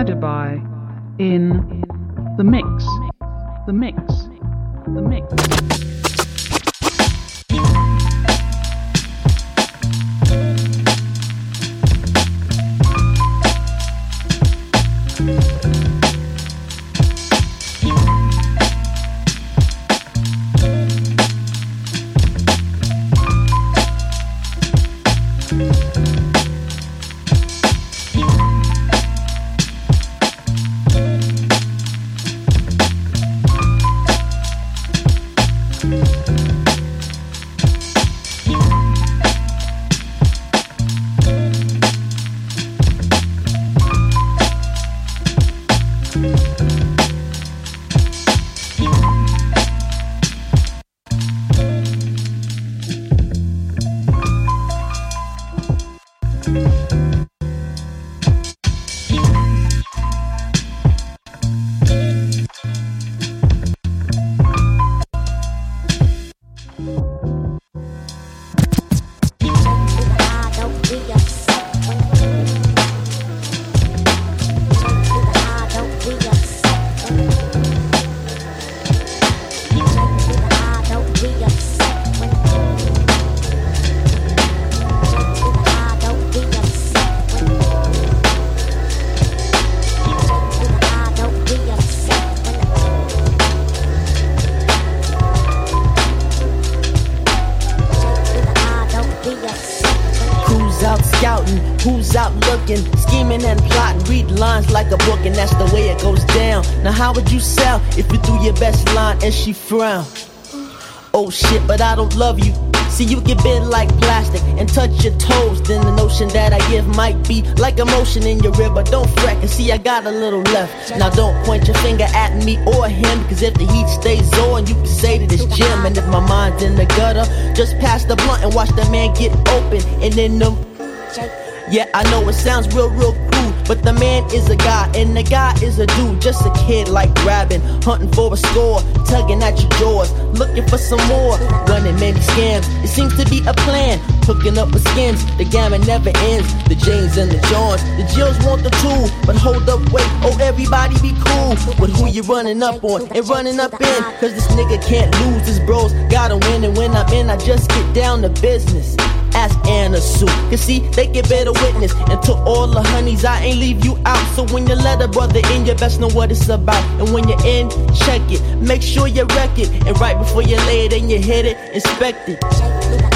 khaderbai in the mix. The mix. The mix. But I don't love you. See, you get bent like plastic and touch your toes. Then the notion that I give might be like emotion in your rib, but don't fret, and see, I got a little left. Now, don't point your finger at me or him, cause if the heat stays on, you can say that it's Jim. And if my mind's in the gutter, just pass the blunt and watch the man get open. And then them. Yeah, I know it sounds real, real cool, but the man is a guy, and the guy is a dude, just a kid like grabbing, hunting for a score, tugging at your jaws, looking for some more, running many scams. It seems to be a plan, hooking up with skins. The gamut never ends. The James and the Johns, the Jills want the tool, but hold up, wait, oh everybody be cool with who you running up on and running up in, cause this nigga can't lose. His bros gotta win, and when I'm in, I just get down to business ask Anna Sue. Cause see, they get better witness. And to all the honeys, I ain't leave you out. So when you let a brother in, you best know what it's about. And when you're in, check it. Make sure you wreck it. And right before you lay it and you hit it, inspect it.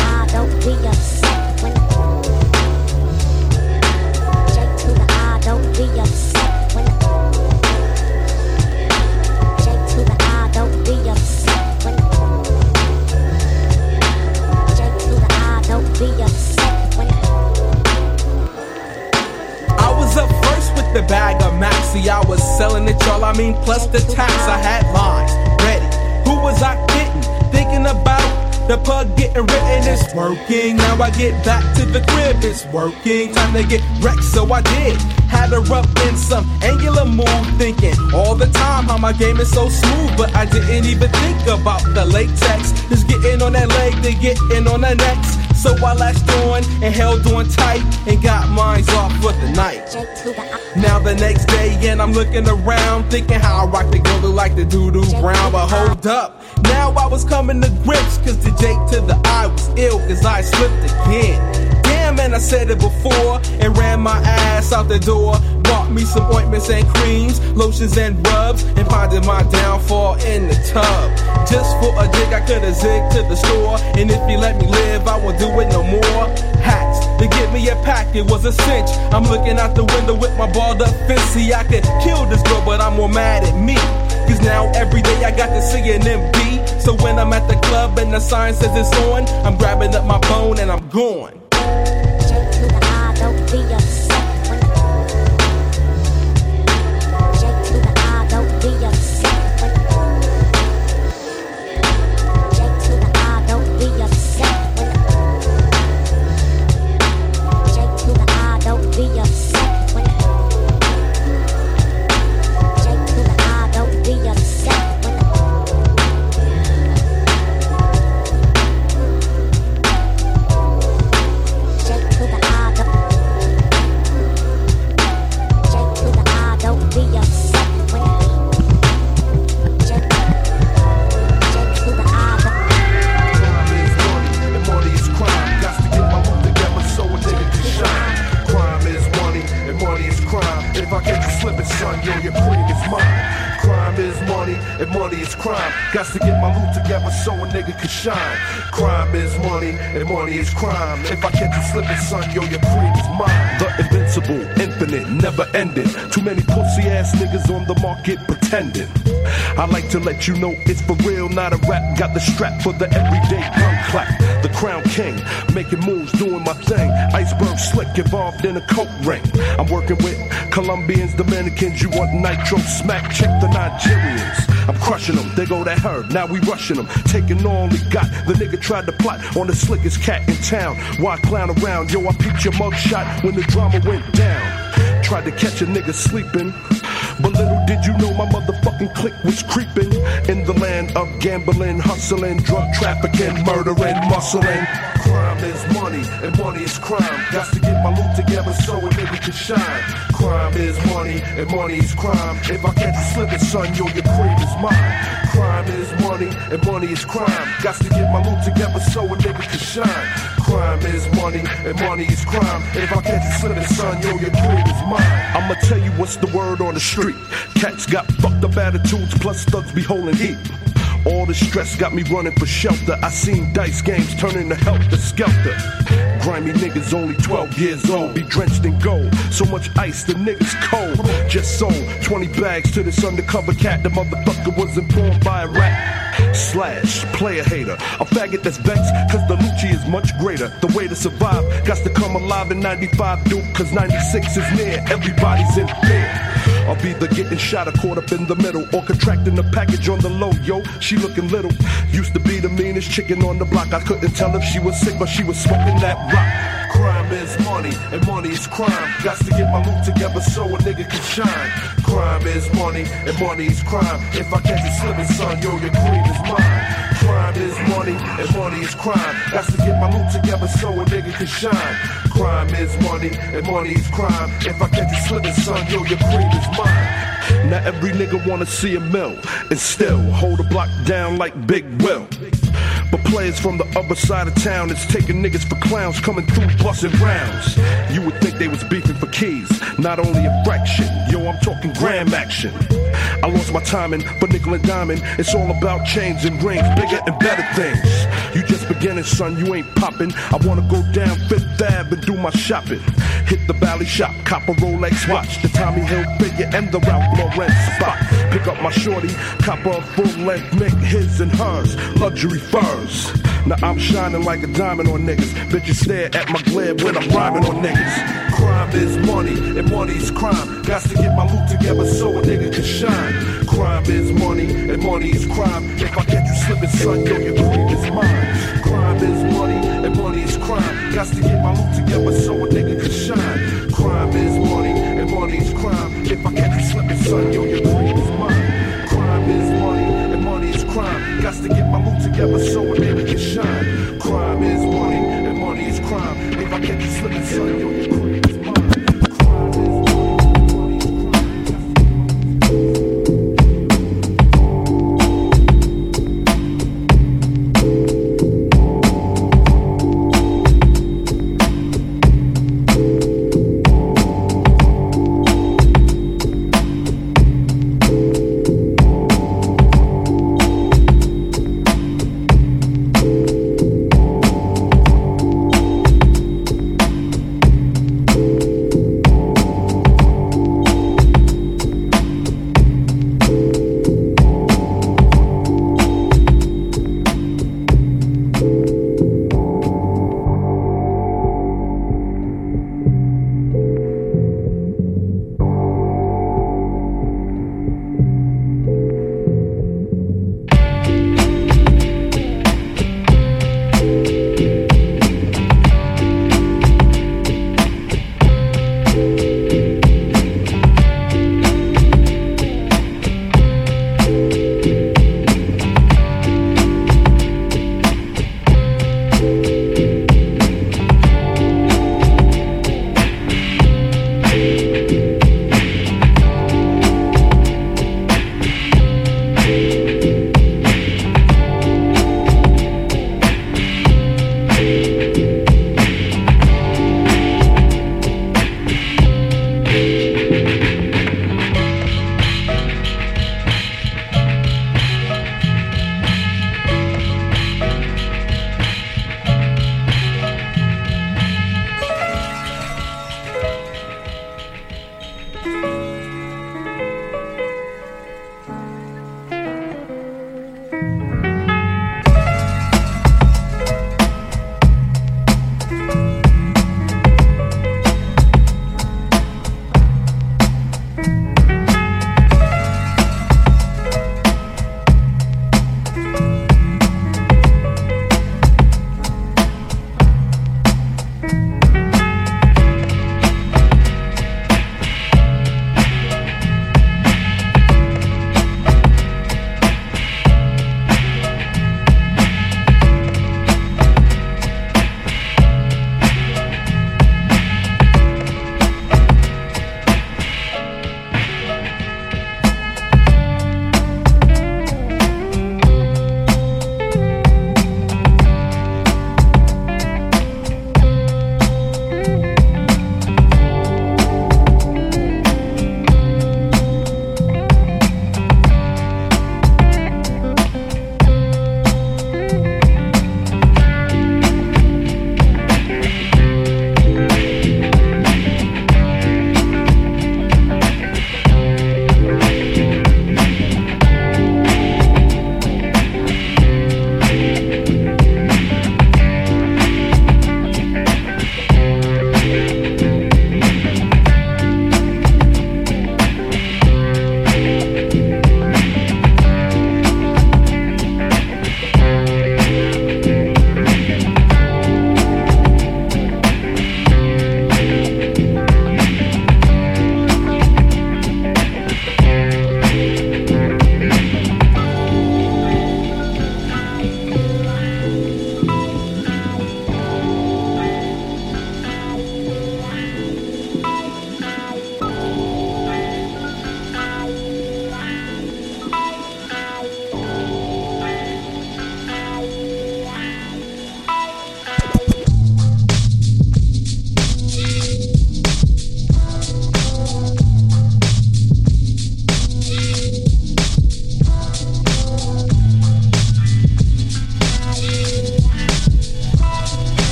Bag of Maxi. I was selling it, y'all. I mean, plus the tax. I had lines ready. Who was I kidding? Thinking about the pug getting written, it's working. Now I get back to the crib, it's working. Time to get wrecked, so I did. Had her up in some angular mood, thinking all the time how my game is so smooth. But I didn't even think about the latex. Just getting on that leg, then getting on the next. So I latched on and held on tight and got mines off for the night. Now the next day, and I'm looking around, thinking how I rock the girl like the doo doo brown. But hold up, now I was coming to grips, cause the J to the I was ill, cause I slipped again. Damn, man, I said it before and ran my ass out the door. Bought me some ointments and creams, lotions and rubs, and finding my downfall in the tub. Just for a jig, I could've zigged to the store. And if you let me live, I won't do it no more. Hats to get me a pack, it was a cinch. I'm looking out the window with my balled up fist. See, I could kill this girl, but I'm more mad at me. Cause now every day I got to see an MB. So when I'm at the club and the sign says it's on, I'm grabbing up my phone and I'm going. Crime. Nigga can shine. Crime is money, and money is crime. If I catch you slipping, son, yo, your cream is mine. The invincible, infinite, never ending. Too many pussy ass niggas on the market pretending. I like to let you know it's for real, not a rap. Got the strap for the everyday gun clap. The crown king, making moves, doing my thing. Iceberg slick, involved in a coke ring. I'm working with Colombians, Dominicans. You want nitro smack? Check the Nigerians. I'm crushing them, they go that herb, now we rushing them. Taking he got. The nigga tried to plot on the slickest cat in town. Why clown around? Yo, I peeped your mugshot when the drama went down. Tried to catch a nigga sleeping. But little did you know my motherfucking clique was creeping in the land of gambling, hustling, drug trafficking, murdering, muscling. Crime is money, and money is crime. Got to get my loot together so a nigga can shine. Crime is money, and money is crime. If I catch you slipping, son, yo, your cream is mine. Crime is money, and money is crime. Got to get my loot together so a nigga can shine. Crime is money, and money is crime. If I catch you slipping, son, yo, your cream is mine. I'ma tell you what's the word on the street. Cats got fucked up attitudes, plus thugs be holding heat. All the stress got me running for shelter. I seen dice games turning to help the skelter. Grimy niggas only 12 years old, be drenched in gold. So much ice, the niggas cold. Just sold 20 bags to this undercover cat. The motherfucker was informed by a rat. Slash, player hater. A faggot that's vexed, cause the Lucci is much greater. The way to survive, got to come alive in 95, dude, cause 96 is near. Everybody's in fear. Of either getting shot or caught up in the middle, or contracting a package on the low. Yo, she looking little. Used to be the meanest chicken on the block. I couldn't tell if she was sick, but she was smoking that rock. Crime is money, and money is crime. Got to get my loot together so a nigga can shine. Crime is money, and money is crime. If I catch you slipping, son, yo, your cream is mine. Crime is money, and money is crime. Got to get my loot together so a nigga can shine. Crime is money, and money is crime. If I catch you slipping, son, yo, your cream is mine. Now every nigga wanna see a mill, and still hold a block down like Big Will. Players from the other side of town is taking niggas for clowns coming through busting rounds. You would think they was beefing for keys, not only a fraction. Yo, I'm talking gram action. I lost my timing for nickel and diamond. It's all about chains and rings, bigger and better things. You just beginning, son, you ain't popping. I wanna go down Fifth Ave and do my shopping. Hit the Valley Shop, cop a Rolex watch, the Tommy Hill figure and the Ralph Lauren spot. Pick up my shorty, cop a full length, make his and hers luxury furs. Now I'm shining like a diamond on niggas. Bitches stare at my glare when I'm rhyming on niggas. Crime is money, and money is crime. Got to get my loot together so a nigga can shine. Crime is money, and money is crime. If I catch you slipping, son, yo, your cream is mine. Crime is money, and money is crime. Got to get my loot together so a nigga can shine. Crime is money, and money is crime. If I catch you slipping, son, yo, your cream is mine. Together so a nigga can shine.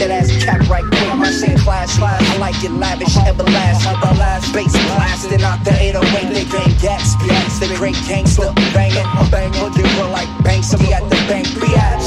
That ass cap right quick. My shit classy. I like it lavish, everlasting. The last bass blasting out the 808. They gain gas, gas. The great gangster banging, banging. Looking for like banks. Be at the bank, biatch.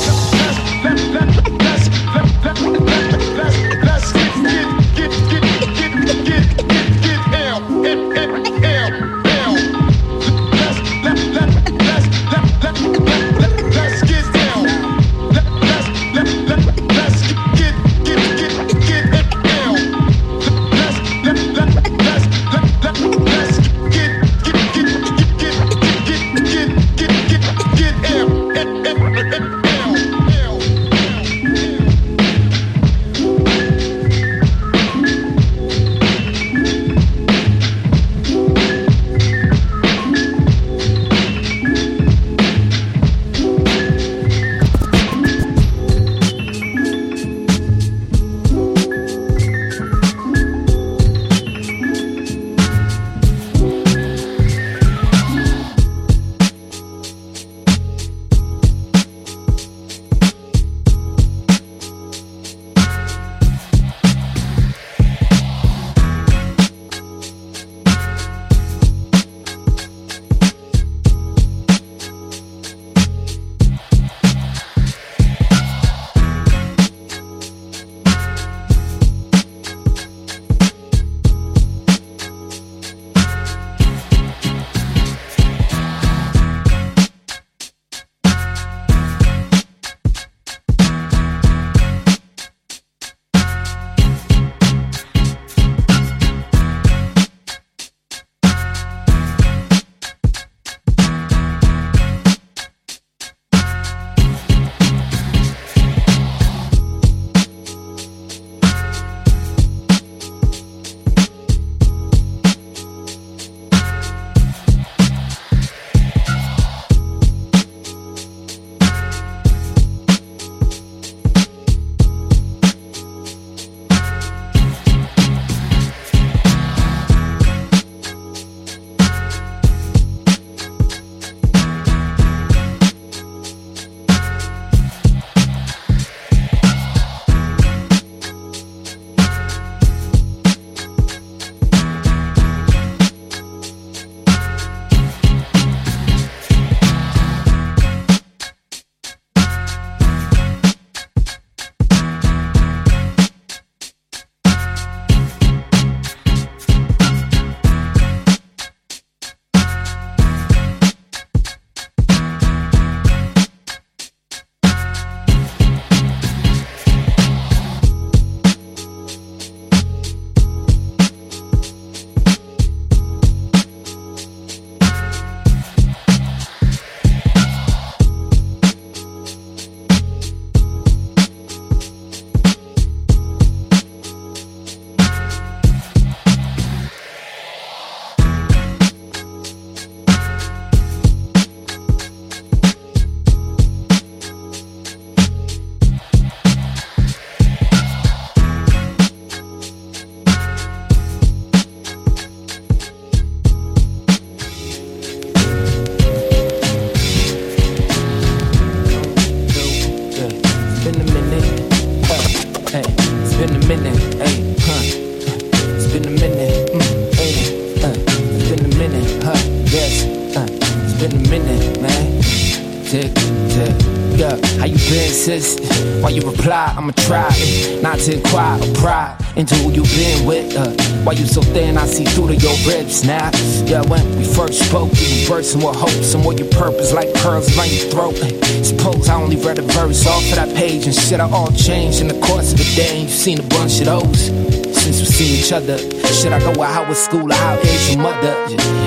You were bursting with hope. Some your purpose like pearls around your throat. Suppose I only read a verse off of that page and shit I all changed in the course of the day. You've seen a bunch of those. Since we seen each other. Should I go out was school or how is your mother?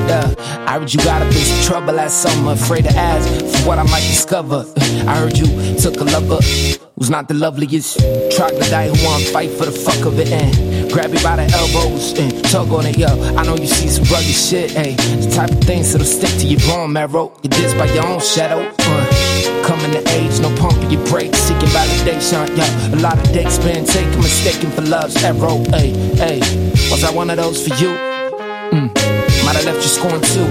Yeah, I heard you got up in some trouble last summer, afraid to ask for what I might discover. I heard you took a lover who's not the loveliest. Troglodyte who wanna fight for the fuck of it and grab you by the elbows and tug on it, yo. I know you see some rugged shit, hey. The type of things that'll stick to your bone marrow. You're by your own shadow. Uh. Age, no pumping your brakes, seeking validation. Yeah, a lot of dates been taken, mistaken for love's arrow. Hey, hey, was I one of those for you? Mm. Might have left you scoring too.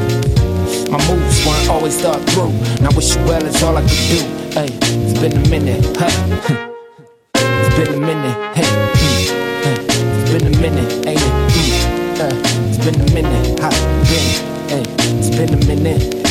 My moves weren't always thought through. Now wish you well is all I could do. Hey, it's been a minute, huh? it's been a minute, hey. Mm. hey. It's been a minute, ain't it? Mm. Uh, it's been a minute, huh? Been, hey, it's been a minute.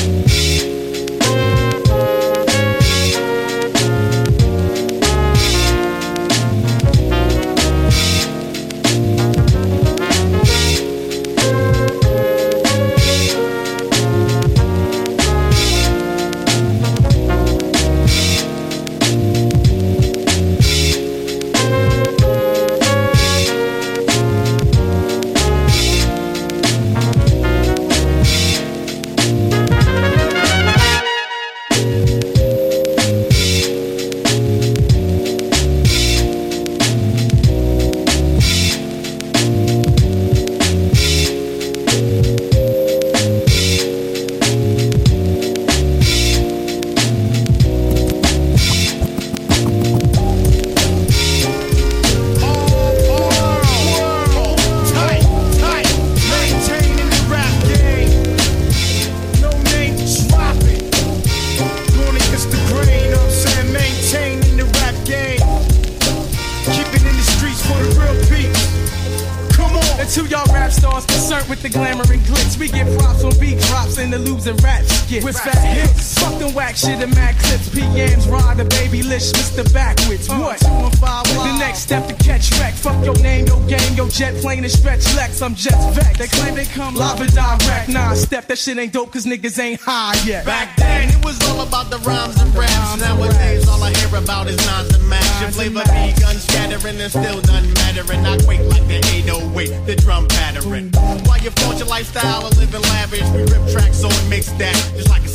Some jets vex. They claim they come live and direct. Nah, step that shit ain't dope cause niggas ain't high yet. Back then, it was all about the rhymes and raps. Nowadays, all I hear about is nines and max. Your flavor be gun scattering and still none mattering. I quake like the 808, the drum pattering. While you forge your lifestyle and living lavish, we rip tracks so on mix that just like a.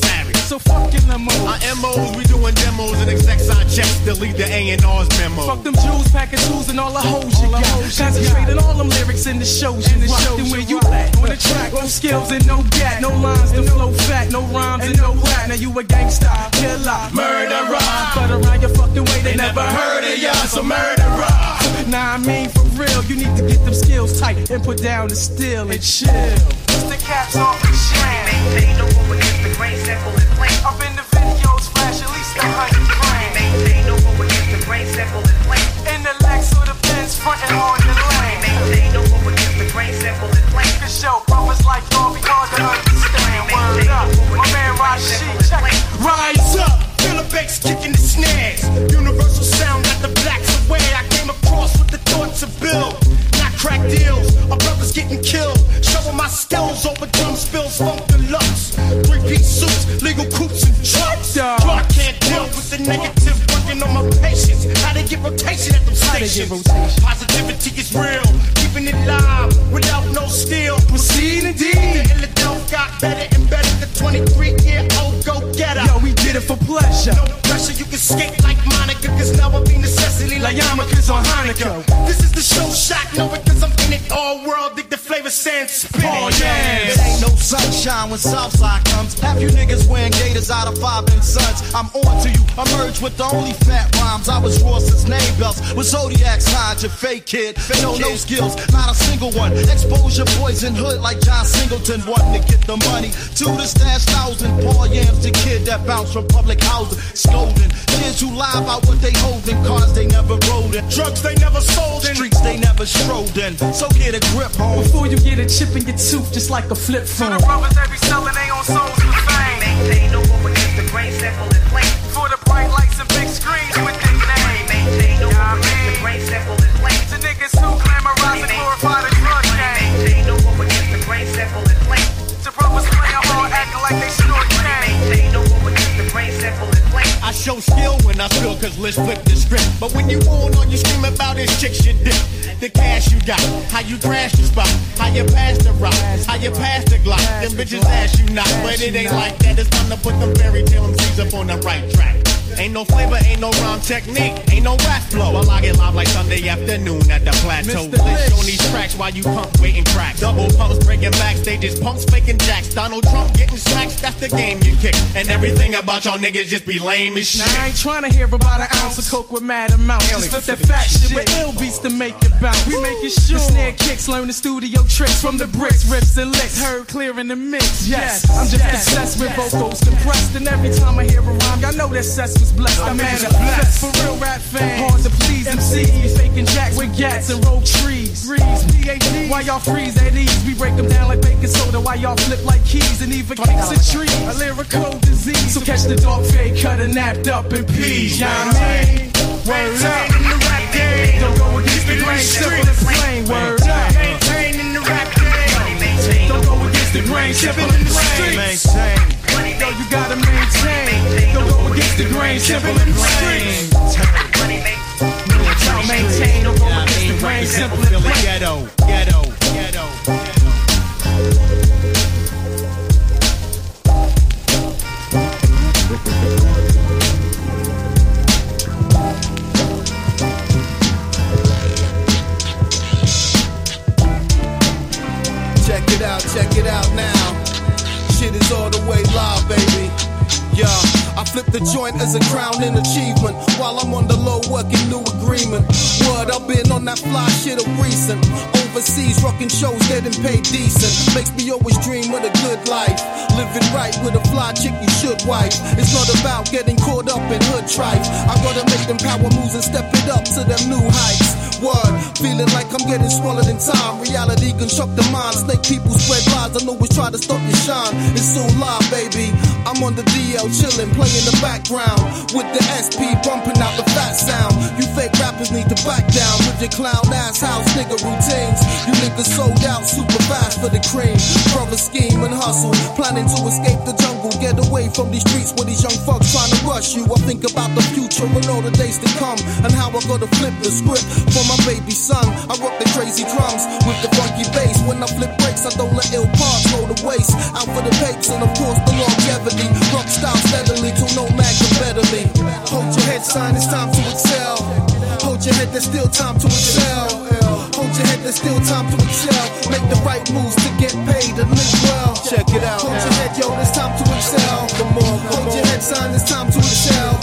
So fucking the mode. Our MOs, we doing demos and execs on checks. Delete the A&R's memo. Fuck them Jews, packing tools and all the hoes you got. Concentrating all them lyrics in the shows you rock. Then where you at? On the track, no skills and no gap. No lines to flow fat, no rhymes and no rap. Now you a gangsta, killer, murderer. But around your fucking way, they never heard of ya. So murderer. Nah, I mean for real, you need to get them skills tight and put down the steel and chill. It's the caps off the chain. Frontin' on the lane. Maintain one against the grain, simple and plain. Cause show brothers like y'all be Southside comes. Half you niggas wearing gators out of five and sons. I'm on to you. I merged with the only fat rhymes. I was raw since name belts. With Zodiac signs, you fake kid. no, no skills, not a single one. Exposure poison hood like John Singleton. One to get the money, two to stash thousand. Paul Yams, the kid that bounced from public housing. Scolding. Kids who lie about what they holding. Cars they never rode in. Drugs they never sold in. Streets they never strode in. So get a grip, home. Before you get a chip in your tooth, just like a flip phone. the brothers they be selling they own souls with fame. Maintain no one against the grain, simple show skill when I spill, cause let's flip the script. But when you on all you scream about this chick shit dip. The cash you got, how you crash the spot, how you pass the rock, how you pass the glock. Them bitches ask you not, but it ain't like that. It's time to put them fairy tale MCs up on the right track. Ain't no flavor, ain't no rhyme technique, ain't no rap flow. While I get live like Sunday afternoon at the plateau. List on these tracks while you pump, waiting crack. Double pumps breaking backstages, punks faking jacks. Donald Trump getting smacks, that's the game you kick. And everything about y'all niggas just be lame as shit. Now I ain't trying to hear about an ounce of coke with mad amounts. Just flip that fat shit with ill beats to make it bounce. We make it sure. The snare kicks, learn the studio tricks from the bricks, rips and licks. Heard clear in the mix. Yes, I'm just obsessed with vocals compressed. And every time I hear a rhyme, y'all know that Sess was blessed. I manifest for real rap fans. Hard to please MCs, faking jacks with gats and rogue trees. Breeze, PhD, while y'all freeze at ease. We break them down like baking soda while y'all flip like keys and even kicks and trees. A lyrical disease. So catch the dog fade, cut and napped up in peas. Y'all mean? Word up. in the rap game. Don't go against the grain, simple and plain. Word up. Maintain in the rap game. Don't go against the grain, simple and plain. Yo, you gotta maintain. Don't go against the grain, simple and plain. Y'all maintain. Don't go against the grain, simple and plain. Ghetto, ghetto, ghetto. Check it out, check it out now. Shit is all the way live, baby. Yeah, I flip the joint as a crowning achievement while I'm on the low working new agreement. Word, I've been on that fly shit of recent. Overseas, rocking shows, getting paid decent. Makes me always dream of a good life. Living right with a fly chick you should wife. It's not about getting caught up in hood trife. I gotta make them power moves and step it up to them new heights. Word, feeling like I'm getting swallowed in time. Reality shock the mind. Snake people spread lies and always try to stop your shine. It's so live, baby. I'm on the DL chilling, playing the background with the SP bumping out the fat sound. You fake rappers need to back down with your clown ass house nigga routines. You niggas sold out super fast for the cream. Brother scheme and hustle, planning to escape the jungle, get away from these streets where these young fucks trying to rush you. I think about the future and all the days to come and how I gotta flip the script for my baby son. I rock the crazy drums with the funky bass. When I flip breaks, I don't let ill parts go to waste. Out for the papes and of course the longevity. Rock style steadily till no man can better me. Hold your head, son, it's time to excel. Hold your head, there's still time to excel. Head, there's still time to excel. Make the right moves to get paid and live well. Check it out. Hold your head, yo, it's time to excel. Come on, hold your head, son, it's time to excel.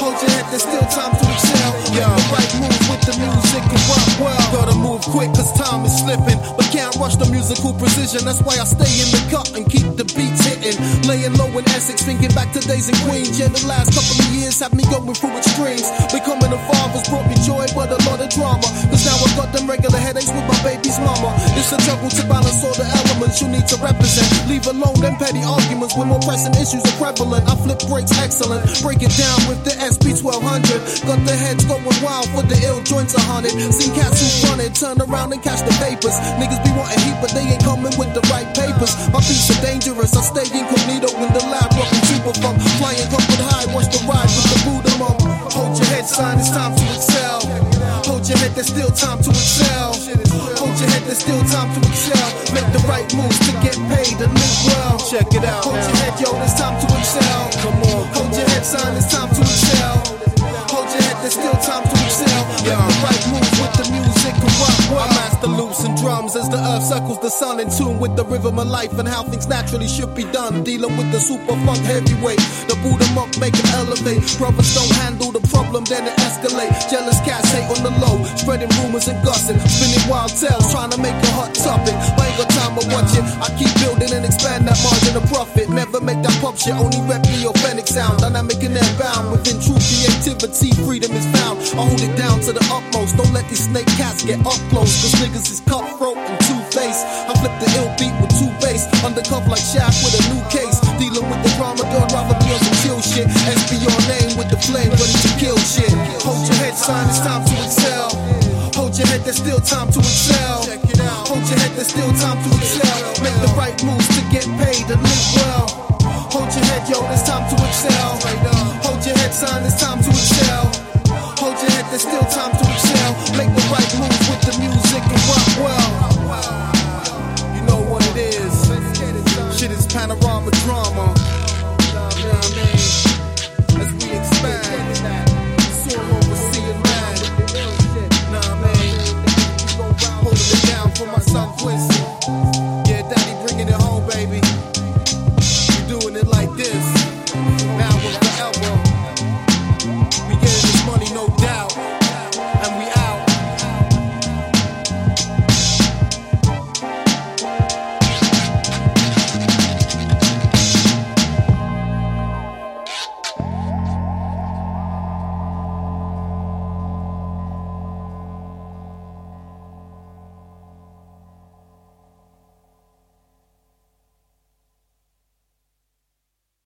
Hold your head, there's still time to excel. Make the right moves with the music and rock well. Gotta move quick, cause time is slipping. But can't rush the musical precision. That's why I stay in the cut and keep the beats hitting. Laying low in Essex, thinking back to days in Queens. Yeah, the last couple of years have me going through extremes. Becoming a father's brought me joy, but a lot of drama. Cause now I've got them regular headaches with my baby's mama. It's a juggle to balance all the elements you need to represent. Leave alone them petty arguments when more pressing issues are prevalent. I flip breaks excellent, break it down with the SP 1200. Got the heads going wild for the ill joints a hundred. Seen cats who run it, turn around and catch the papers. Niggas be wanting heat, but they ain't coming with the right papers. My beats are dangerous, I stay incognito in the lab, rocking super funk. Flying up with high, watch the ride with the Buddha mum. Hold your head, son, it's time to excel. Head, there's still time to excel. Hold your head, there's still time to excel. Make the right moves to get paid and live well. Check it out. Hold your head, yo, it's time to excel. Come on. Hold your head, son, it's time to excel. Hold your head, there's still time to excel. Make the right moves with the music well. I master loops and drums as the earth circles the sun in tune with the rhythm of life and how things naturally should be done. Dealing with the super funk heavyweight. The Buddha monk make it elevate. Brothers don't handle the problem, then it escalate. Jealous cats hate on the low, spreading rumors and gossip. Spinning wild tales, trying to make a hot topic. But ain't got time to watch it. I keep building and expand that margin of profit. Never make that pop shit, only rep the authentic sound. Dynamic and bound. Within true creativity, freedom is found. I hold it down to the utmost. Don't let these snake cats get up close. Cause niggas is cutthroat and two-faced. I flip the ill beat with two bass. Undercuff like Shaft with a new case. Dealing with the drama, don't rather be on some chill shit. SB your name with the flame, ready to kill shit. Hold your head, sign, it's time to excel. Hold your head, there's still time to excel. Hold your head, there's still time to excel. Make the right moves to get paid and live well. Hold your head, yo, it's time to excel. Hold your head, sign, it's time